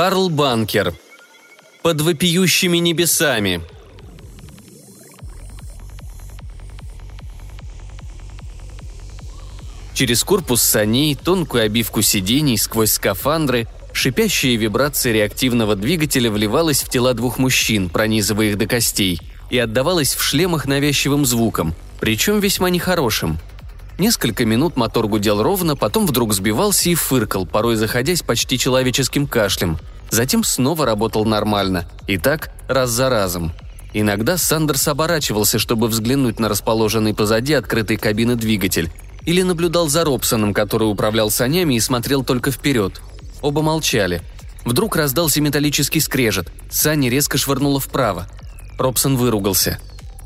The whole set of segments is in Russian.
Карл Банкер. Под вопиющими небесами. Через корпус саней, тонкую обивку сидений, сквозь скафандры, шипящие вибрации реактивного двигателя вливалась в тела двух мужчин, пронизывая их до костей, и отдавалась в шлемах навязчивым звуком, причем весьма нехорошим. Несколько минут мотор гудел ровно, потом вдруг сбивался и фыркал, порой заходясь почти человеческим кашлем. Затем снова работал нормально. И так раз за разом. Иногда Сандерс оборачивался, чтобы взглянуть на расположенный позади открытой кабины двигатель, или наблюдал за Робсоном, который управлял санями и смотрел только вперед. Оба молчали. Вдруг раздался металлический скрежет. Сани резко швырнуло вправо. Робсон выругался.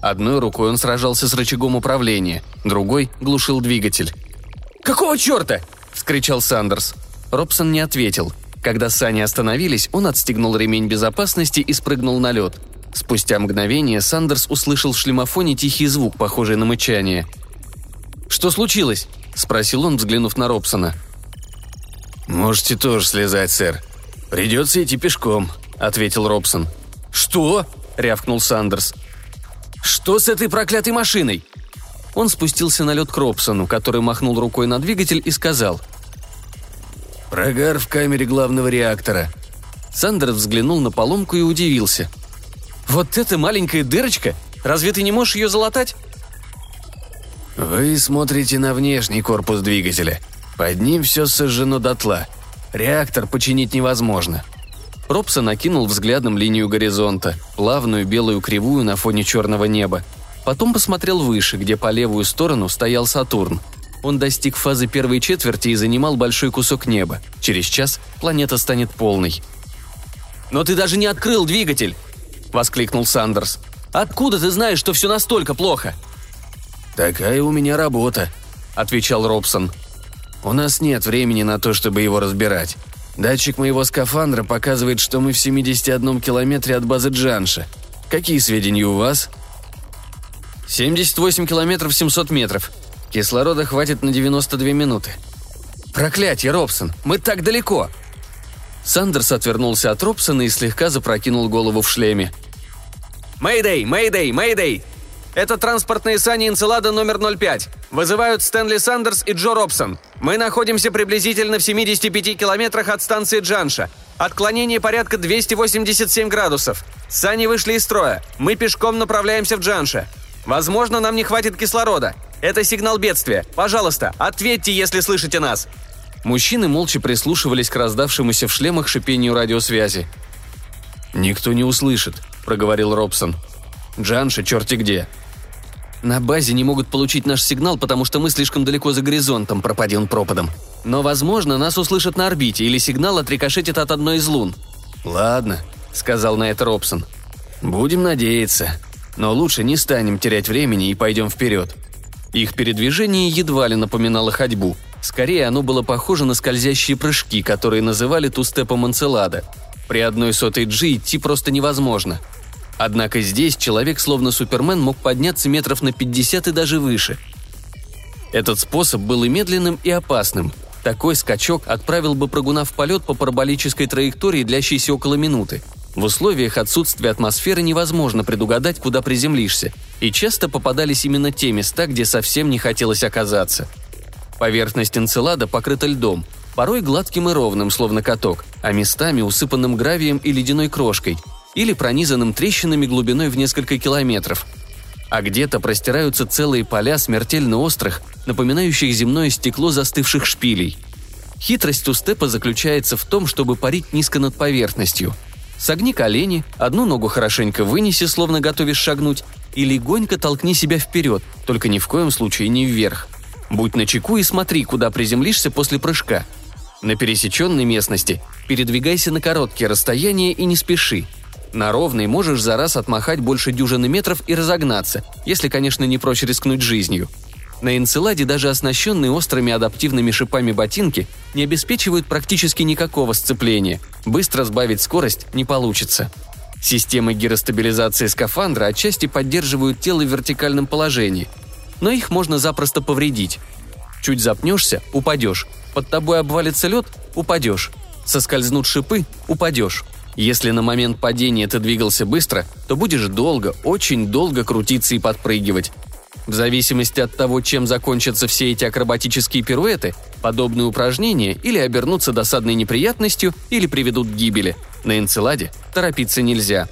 Одной рукой он сражался с рычагом управления, другой глушил двигатель. «Какого черта?» – вскричал Сандерс. Робсон не ответил. Когда сани остановились, он отстегнул ремень безопасности и спрыгнул на лед. Спустя мгновение Сандерс услышал в шлемофоне тихий звук, похожий на мычание – «Что случилось?» – спросил он, взглянув на Робсона. «Можете тоже слезать, сэр. Придется идти пешком», – ответил Робсон. «Что?» – рявкнул Сандерс. «Что с этой проклятой машиной?» Он спустился на лед к Робсону, который махнул рукой на двигатель и сказал. «Прогар в камере главного реактора». Сандерс взглянул на поломку и удивился. «Вот эта маленькая дырочка? Разве ты не можешь ее залатать?» Вы смотрите на внешний корпус двигателя. Под ним все сожжено дотла. Реактор починить невозможно. Робсон накинул взглядом линию горизонта, плавную белую кривую на фоне черного неба. Потом посмотрел выше, где по левую сторону стоял Сатурн. Он достиг фазы первой четверти и занимал большой кусок неба. Через час планета станет полной. «Но ты даже не открыл двигатель!» – воскликнул Сандерс. «Откуда ты знаешь, что все настолько плохо?» «Такая у меня работа», — отвечал Робсон. «У нас нет времени на то, чтобы его разбирать. Датчик моего скафандра показывает, что мы в 71 километре от базы Джанша. Какие сведения у вас?» «78 километров 700 метров. Кислорода хватит на 92 минуты». «Проклятие, Робсон! Мы так далеко!» Сандерс отвернулся от Робсона и слегка запрокинул голову в шлеме. «Мэйдэй! Мэйдэй! Мэйдэй! Это транспортные сани Энцелада номер 05. Вызывают Стэнли Сандерс и Джо Робсон. Мы находимся приблизительно в 75 километрах от станции Джанша. Отклонение порядка 287 градусов. Сани вышли из строя. Мы пешком направляемся в Джанша. Возможно, нам не хватит кислорода. Это сигнал бедствия. Пожалуйста, ответьте, если слышите нас». Мужчины молча прислушивались к раздавшемуся в шлемах шипению радиосвязи. «Никто не услышит», — проговорил Робсон. «Джанша черти где. На базе не могут получить наш сигнал, потому что мы слишком далеко за горизонтом, пропади пропадом. Но, возможно, нас услышат на орбите, или сигнал отрикошетит от одной из лун». «Ладно», — сказал на это Робсон. «Будем надеяться. Но лучше не станем терять времени и пойдем вперед». Их передвижение едва ли напоминало ходьбу. Скорее, оно было похоже на скользящие прыжки, которые называли тустепом Анцелада. При одной сотой G идти просто невозможно — Однако здесь человек, словно Супермен, мог подняться метров на 50 и даже выше. Этот способ был и медленным, и опасным. Такой скачок отправил бы прыгуна в полет по параболической траектории, длящейся около минуты. В условиях отсутствия атмосферы невозможно предугадать, куда приземлишься, и часто попадались именно те места, где совсем не хотелось оказаться. Поверхность Энцелада покрыта льдом, порой гладким и ровным, словно каток, а местами усыпанным гравием и ледяной крошкой – или пронизанным трещинами глубиной в несколько километров. А где-то простираются целые поля смертельно острых, напоминающих земное стекло застывших шпилей. Хитрость у степа заключается в том, чтобы парить низко над поверхностью. Согни колени, одну ногу хорошенько вынеси, словно готовишь шагнуть, и легонько толкни себя вперед, только ни в коем случае не вверх. Будь начеку и смотри, куда приземлишься после прыжка. На пересеченной местности передвигайся на короткие расстояния и не спеши – на ровной можешь за раз отмахать больше дюжины метров и разогнаться, если, конечно, не прочь рискнуть жизнью. На Энцеладе даже оснащенные острыми адаптивными шипами ботинки не обеспечивают практически никакого сцепления. Быстро сбавить скорость не получится. Системы гиростабилизации скафандра отчасти поддерживают тело в вертикальном положении, но их можно запросто повредить. Чуть запнешься – упадешь. Под тобой обвалится лед – упадешь. Соскользнут шипы – упадешь. Если на момент падения ты двигался быстро, то будешь долго, очень долго крутиться и подпрыгивать. В зависимости от того, чем закончатся все эти акробатические пируэты, подобные упражнения или обернутся досадной неприятностью, или приведут к гибели. На Энцеладе торопиться нельзя.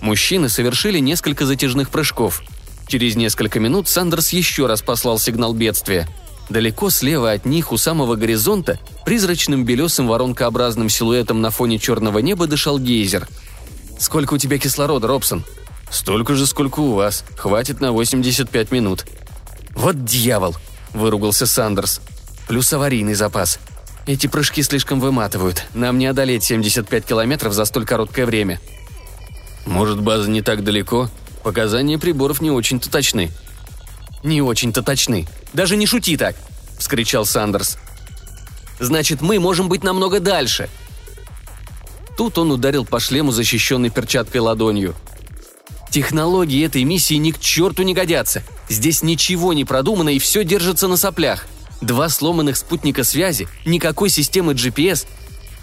Мужчины совершили несколько затяжных прыжков. Через несколько минут Сандерс еще раз послал сигнал бедствия. Далеко слева от них, у самого горизонта, призрачным белесым воронкообразным силуэтом на фоне черного неба дышал гейзер. «Сколько у тебя кислорода, Робсон?» «Столько же, сколько у вас. Хватит на 85 минут». «Вот дьявол!» – выругался Сандерс. «Плюс аварийный запас. Эти прыжки слишком выматывают. Нам не одолеть 75 километров за столь короткое время». «Может, база не так далеко? Показания приборов не очень-то точны». «Не очень-то точны. Даже не шути так!» – вскричал Сандерс. «Значит, мы можем быть намного дальше!» Тут он ударил по шлему, защищенной перчаткой ладонью – Технологии этой миссии ни к черту не годятся. Здесь ничего не продумано и все держится на соплях. Два сломанных спутника связи, никакой системы GPS,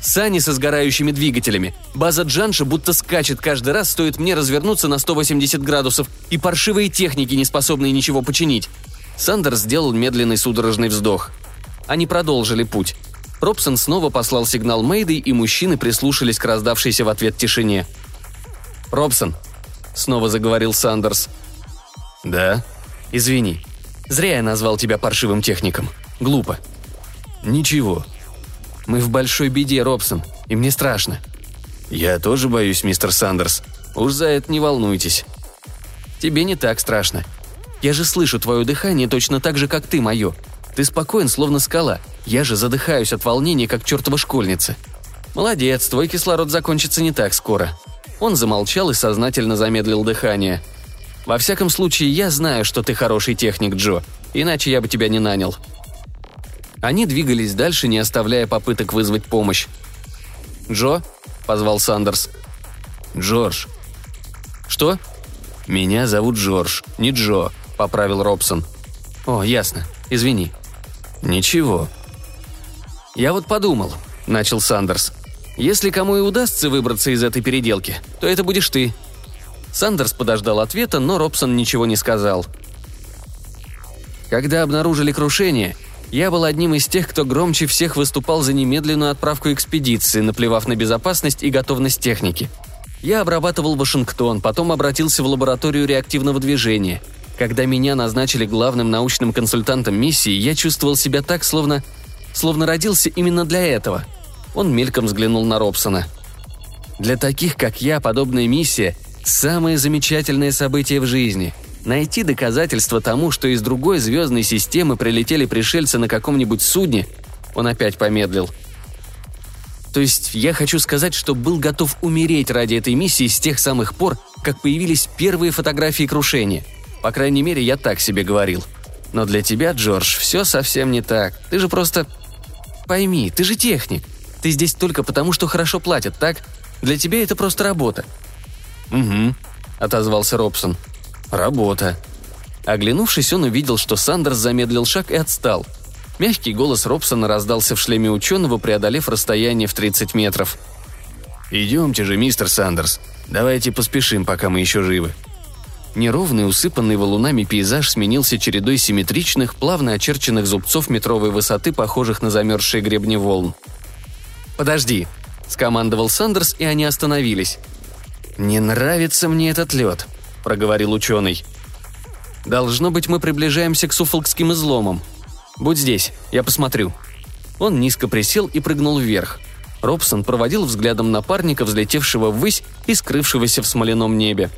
сани со сгорающими двигателями. База Джанша будто скачет каждый раз, стоит мне развернуться на 180 градусов, и паршивые техники, не способные ничего починить. Сандер сделал медленный судорожный вздох. Они продолжили путь. Робсон снова послал сигнал Мэйдой, и мужчины прислушались к раздавшейся в ответ тишине. «Робсон, — снова заговорил Сандерс. «Да?» «Извини. Зря я назвал тебя паршивым техником. Глупо». «Ничего». «Мы в большой беде, Робсон, и мне страшно». «Я тоже боюсь, мистер Сандерс. Уж за это не волнуйтесь». «Тебе не так страшно. Я же слышу твое дыхание точно так же, как ты мое. Ты спокоен, словно скала. Я же задыхаюсь от волнения, как чертова школьница. Молодец, твой кислород закончится не так скоро. Он замолчал и сознательно замедлил дыхание. «Во всяком случае, я знаю, что ты хороший техник, Джо, иначе я бы тебя не нанял». Они двигались дальше, не оставляя попыток вызвать помощь. «Джо?» – позвал Сандерс. «Джордж». «Что?» «Меня зовут Джордж, не Джо», – поправил Робсон. «О, ясно. Извини». «Ничего». «Я вот подумал», – начал Сандерс. Если кому и удастся выбраться из этой переделки, то это будешь ты». Сандерс подождал ответа, но Робсон ничего не сказал. Когда обнаружили крушение, я был одним из тех, кто громче всех выступал за немедленную отправку экспедиции, наплевав на безопасность и готовность техники. Я обрабатывал Вашингтон, потом обратился в лабораторию реактивного движения. Когда меня назначили главным научным консультантом миссии, я чувствовал себя так, словно... словно родился именно для этого – он мельком взглянул на Робсона. «Для таких, как я, подобная миссия – самое замечательное событие в жизни. Найти доказательства тому, что из другой звездной системы прилетели пришельцы на каком-нибудь судне – он опять помедлил. То есть я хочу сказать, что был готов умереть ради этой миссии с тех самых пор, как появились первые фотографии крушения. По крайней мере, я так себе говорил. Но для тебя, Джордж, все совсем не так. Ты же просто... Пойми, ты же техник. Ты здесь только потому, что хорошо платят, так? Для тебя это просто работа». «Угу», — отозвался Робсон. «Работа». Оглянувшись, он увидел, что Сандерс замедлил шаг и отстал. Мягкий голос Робсона раздался в шлеме ученого, преодолев расстояние в 30 метров. «Идемте же, мистер Сандерс. Давайте поспешим, пока мы еще живы». Неровный, усыпанный валунами пейзаж сменился чередой симметричных, плавно очерченных зубцов метровой высоты, похожих на замерзшие гребни волн. «Подожди», – скомандовал Сандерс, и они остановились. «Не нравится мне этот лед», – проговорил ученый. «Должно быть, мы приближаемся к суфолкским изломам. Будь здесь, я посмотрю». Он низко присел и прыгнул вверх. Робсон проводил взглядом напарника, взлетевшего ввысь и скрывшегося в смоляном небе.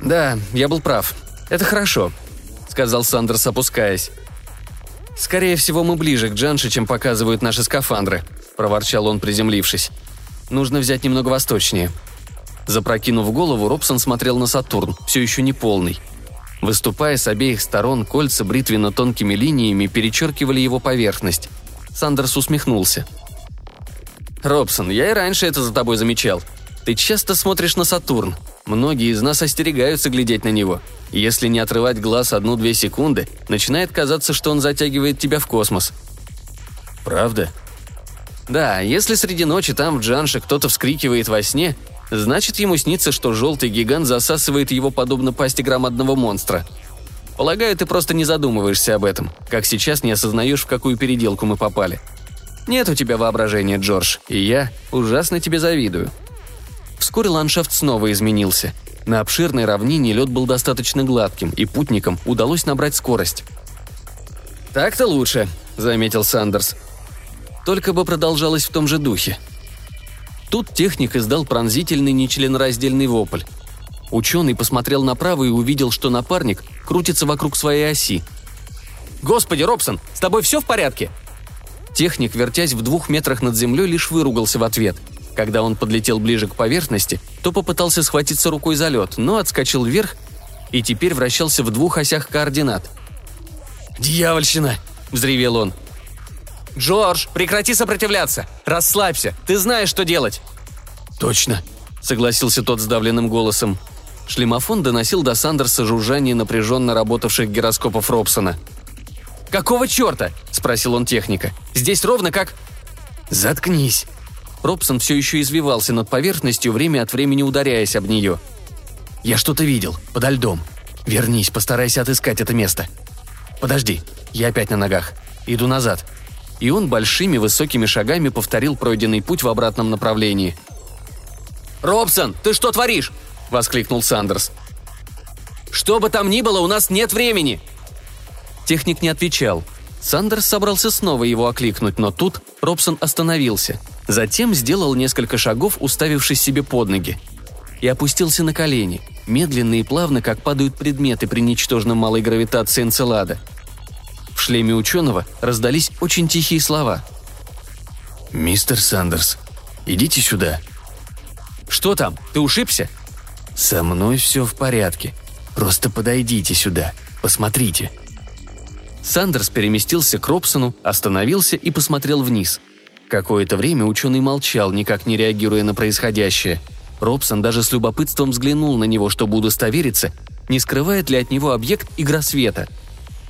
«Да, я был прав. Это хорошо», — сказал Сандерс, опускаясь. «Скорее всего, мы ближе к Джанше, чем показывают наши скафандры», – проворчал он, приземлившись. «Нужно взять немного восточнее». Запрокинув голову, Робсон смотрел на Сатурн, все еще не полный. Выступая с обеих сторон, кольца бритвенно-тонкими линиями перечеркивали его поверхность. Сандерс усмехнулся. «Робсон, я и раньше это за тобой замечал. Ты часто смотришь на Сатурн. Многие из нас остерегаются глядеть на него. Если не отрывать глаз одну-две секунды, начинает казаться, что он затягивает тебя в космос. Правда? Да, если среди ночи там в Джанше кто-то вскрикивает во сне, значит ему снится, что желтый гигант засасывает его подобно пасти громадного монстра. Полагаю, ты просто не задумываешься об этом, как сейчас не осознаешь, в какую переделку мы попали. Нет у тебя воображения, Джордж, и я ужасно тебе завидую. Вскоре ландшафт снова изменился. На обширной равнине лед был достаточно гладким, и путникам удалось набрать скорость. «Так-то лучше», — заметил Сандерс. «Только бы продолжалось в том же духе». Тут техник издал пронзительный нечленораздельный вопль. Ученый посмотрел направо и увидел, что напарник крутится вокруг своей оси. «Господи, Робсон, с тобой все в порядке?» Техник, вертясь в двух метрах над землей, лишь выругался в ответ. Когда он подлетел ближе к поверхности, то попытался схватиться рукой за лед, но отскочил вверх и теперь вращался в двух осях координат. «Дьявольщина!» – взревел он. «Джордж, прекрати сопротивляться! Расслабься! Ты знаешь, что делать!» «Точно!» – согласился тот сдавленным голосом. Шлемофон доносил до Сандерса жужжание напряженно работавших гироскопов Робсона. «Какого черта?» – спросил он техника. «Здесь ровно как...» «Заткнись!» Робсон все еще извивался над поверхностью, время от времени ударяясь об нее. «Я что-то видел, подо льдом. Вернись, постарайся отыскать это место. Подожди, я опять на ногах. Иду назад». И он большими высокими шагами повторил пройденный путь в обратном направлении. «Робсон, ты что творишь?» – воскликнул Сандерс. «Что бы там ни было, у нас нет времени!» Техник не отвечал. Сандерс собрался снова его окликнуть, но тут Робсон остановился. Затем сделал несколько шагов, уставившись себе под ноги. И опустился на колени, медленно и плавно, как падают предметы при ничтожно малой гравитации Энцелада. В шлеме ученого раздались очень тихие слова. «Мистер Сандерс, идите сюда». «Что там? Ты ушибся?» «Со мной все в порядке. Просто подойдите сюда. Посмотрите». Сандерс переместился к Робсону, остановился и посмотрел вниз. Какое-то время ученый молчал, никак не реагируя на происходящее. Робсон даже с любопытством взглянул на него, чтобы удостовериться, не скрывает ли от него объект игра света.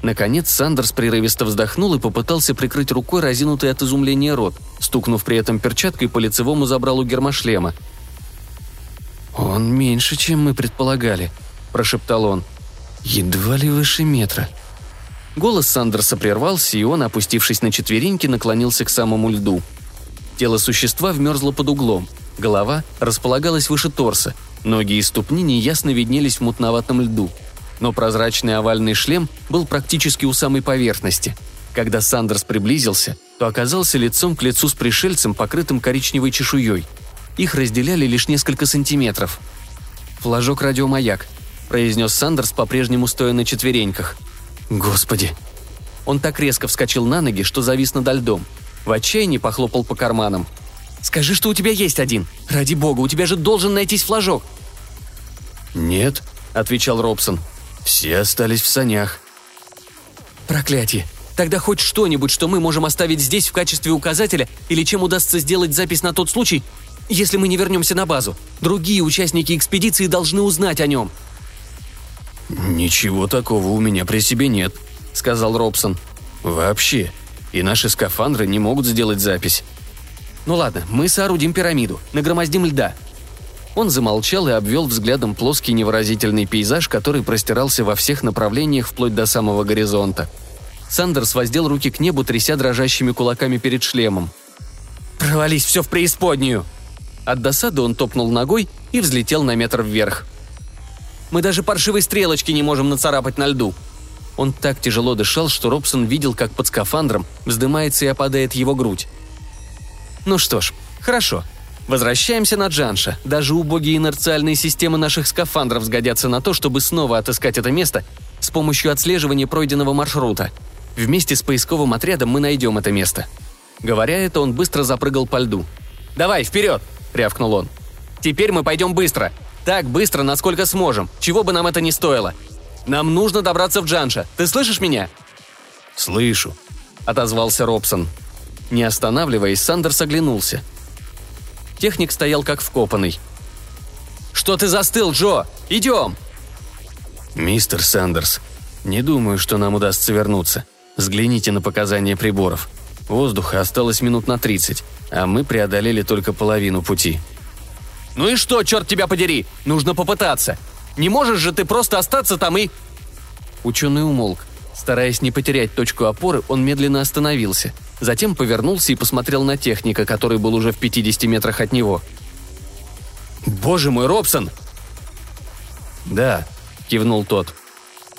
Наконец Сандерс прерывисто вздохнул и попытался прикрыть рукой разинутый от изумления рот, стукнув при этом перчаткой по лицевому забралу гермошлема – «Он меньше, чем мы предполагали», – прошептал он. «Едва ли выше метра». Голос Сандерса прервался, и он, опустившись на четвереньки, наклонился к самому льду. Тело существа вмерзло под углом. Голова располагалась выше торса. Ноги и ступни неясно виднелись в мутноватом льду. Но прозрачный овальный шлем был практически у самой поверхности. Когда Сандерс приблизился, то оказался лицом к лицу с пришельцем, покрытым коричневой чешуей – их разделяли лишь несколько сантиметров. «Флажок радиомаяк», – произнес Сандерс, по-прежнему стоя на четвереньках. «Господи!» Он так резко вскочил на ноги, что завис над льдом. В отчаянии похлопал по карманам. «Скажи, что у тебя есть один. Ради бога, у тебя же должен найтись флажок». «Нет», — отвечал Робсон. «Все остались в санях». «Проклятие! Тогда хоть что-нибудь, что мы можем оставить здесь в качестве указателя, или чем удастся сделать запись на тот случай, если мы не вернемся на базу. Другие участники экспедиции должны узнать о нем». «Ничего такого у меня при себе нет», — сказал Робсон. «Вообще. И наши скафандры не могут сделать запись». «Ну ладно, мы соорудим пирамиду, нагромоздим льда». Он замолчал и обвел взглядом плоский невыразительный пейзаж, который простирался во всех направлениях вплоть до самого горизонта. Сандерс воздел руки к небу, тряся дрожащими кулаками перед шлемом. «Провались все в преисподнюю!» От досады он топнул ногой и взлетел на метр вверх. «Мы даже паршивой стрелочки не можем нацарапать на льду», он так тяжело дышал, что Робсон видел, как под скафандром вздымается и опадает его грудь. Ну что ж, хорошо. Возвращаемся на Джанша. Даже убогие инерциальные системы наших скафандров сгодятся на то, чтобы снова отыскать это место с помощью отслеживания пройденного маршрута. Вместе с поисковым отрядом мы найдем это место. Говоря это, он быстро запрыгал по льду. «Давай, вперед!» рявкнул он. «Теперь мы пойдем быстро. Так быстро, насколько сможем, чего бы нам это ни стоило. Нам нужно добраться в Джанша. Ты слышишь меня?» «Слышу», — отозвался Робсон. Не останавливаясь, Сандерс оглянулся. Техник стоял как вкопанный. «Что ты застыл, Джо? Идем!» «Мистер Сандерс, не думаю, что нам удастся вернуться. Взгляните на показания приборов. Воздуха осталось минут на тридцать. а мы преодолели только половину пути. «Ну и что, черт тебя подери? Нужно попытаться. Не можешь же ты просто остаться там и...» Ученый умолк. Стараясь не потерять точку опоры, он медленно остановился. Затем повернулся и посмотрел на техника, который был уже в 50 метрах от него. «Боже мой, Робсон!» «Да», — кивнул тот.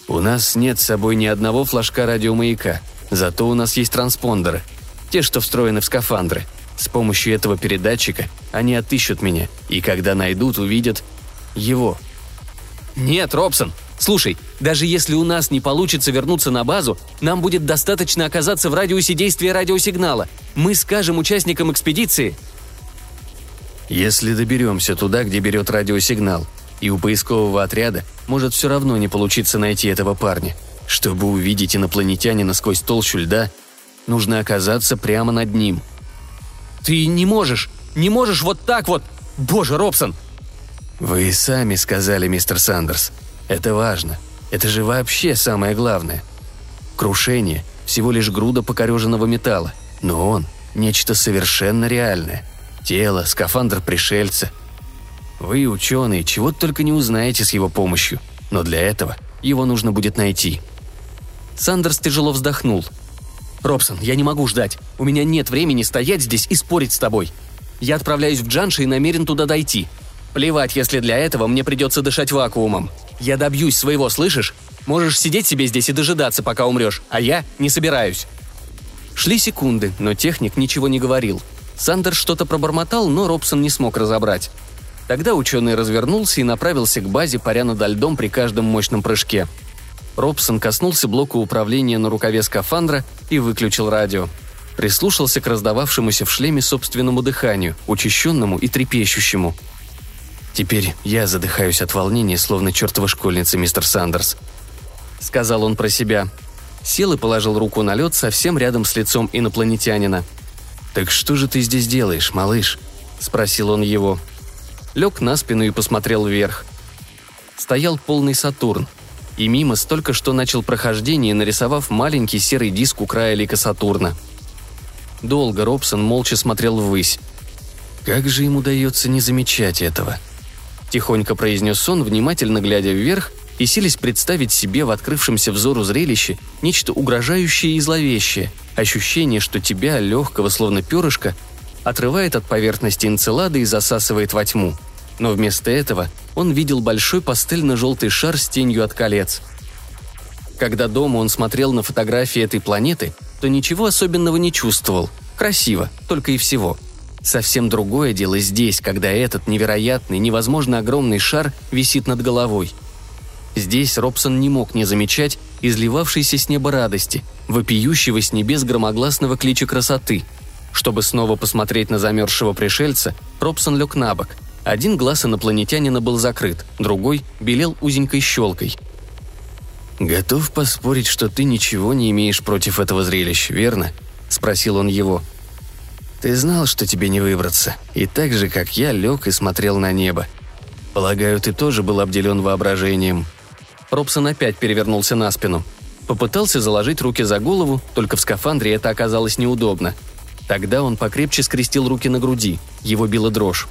«У нас нет с собой ни одного флажка радиомаяка, зато у нас есть транспондеры. Те, что встроены в скафандры. С помощью этого передатчика они отыщут меня, и когда найдут, увидят его». «Нет, Робсон, слушай, даже если у нас не получится вернуться на базу, нам будет достаточно оказаться в радиусе действия радиосигнала. Мы скажем участникам экспедиции...» «Если доберемся туда, где берет радиосигнал, и у поискового отряда может все равно не получиться найти этого парня. Чтобы увидеть инопланетянина сквозь толщу льда, нужно оказаться прямо над ним. «Ты не можешь! Не можешь вот так вот! Боже, Робсон!» «Вы сами сказали, мистер Сандерс. Это важно. Это же вообще самое главное. Крушение – всего лишь груда покореженного металла, но он – нечто совершенно реальное. Тело, скафандр пришельца – вы, ученые, чего только не узнаете с его помощью, но для этого его нужно будет найти». Сандерс тяжело вздохнул. «Робсон, я не могу ждать. У меня нет времени стоять здесь и спорить с тобой. Я отправляюсь в Джанши и намерен туда дойти. Плевать, если для этого мне придется дышать вакуумом. Я добьюсь своего, слышишь? Можешь сидеть себе здесь и дожидаться, пока умрешь, а я не собираюсь». Шли секунды, но техник ничего не говорил. Сандерс что-то пробормотал, но Робсон не смог разобрать. Тогда ученый развернулся и направился к базе, паря над льдом при каждом мощном прыжке. Робсон коснулся блока управления на рукаве скафандра и выключил радио. Прислушался к раздававшемуся в шлеме собственному дыханию, учащенному и трепещущему. «Теперь я задыхаюсь от волнения, словно чертова школьница, мистер Сандерс», — сказал он про себя. Сел и положил руку на лед совсем рядом с лицом инопланетянина. «Так что же ты здесь делаешь, малыш?» — спросил он его лег на спину и посмотрел вверх. Стоял полный Сатурн, и мимо столько что начал прохождение, нарисовав маленький серый диск у края лика Сатурна. Долго Робсон молча смотрел ввысь. Как же ему удается не замечать этого? Тихонько произнес он, внимательно глядя вверх и сились представить себе в открывшемся взору зрелище нечто угрожающее и зловещее, ощущение, что тебя, легкого словно перышко, отрывает от поверхности энцелады и засасывает во тьму – но вместо этого он видел большой пастельно-желтый шар с тенью от колец. Когда дома он смотрел на фотографии этой планеты, то ничего особенного не чувствовал. Красиво, только и всего. Совсем другое дело здесь, когда этот невероятный, невозможно огромный шар висит над головой. Здесь Робсон не мог не замечать изливавшейся с неба радости, вопиющего с небес громогласного клича красоты. Чтобы снова посмотреть на замерзшего пришельца, Робсон лег на бок – один глаз инопланетянина был закрыт, другой белел узенькой щелкой. «Готов поспорить, что ты ничего не имеешь против этого зрелища, верно?» – спросил он его. «Ты знал, что тебе не выбраться, и так же, как я, лег и смотрел на небо. Полагаю, ты тоже был обделен воображением». Робсон опять перевернулся на спину. Попытался заложить руки за голову, только в скафандре это оказалось неудобно. Тогда он покрепче скрестил руки на груди, его била дрожь.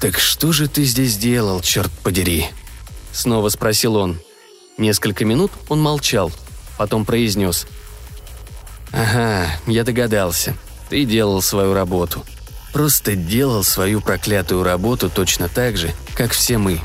«Так что же ты здесь делал, черт подери?» Снова спросил он. Несколько минут он молчал, потом произнес. «Ага, я догадался. Ты делал свою работу. Просто делал свою проклятую работу точно так же, как все мы.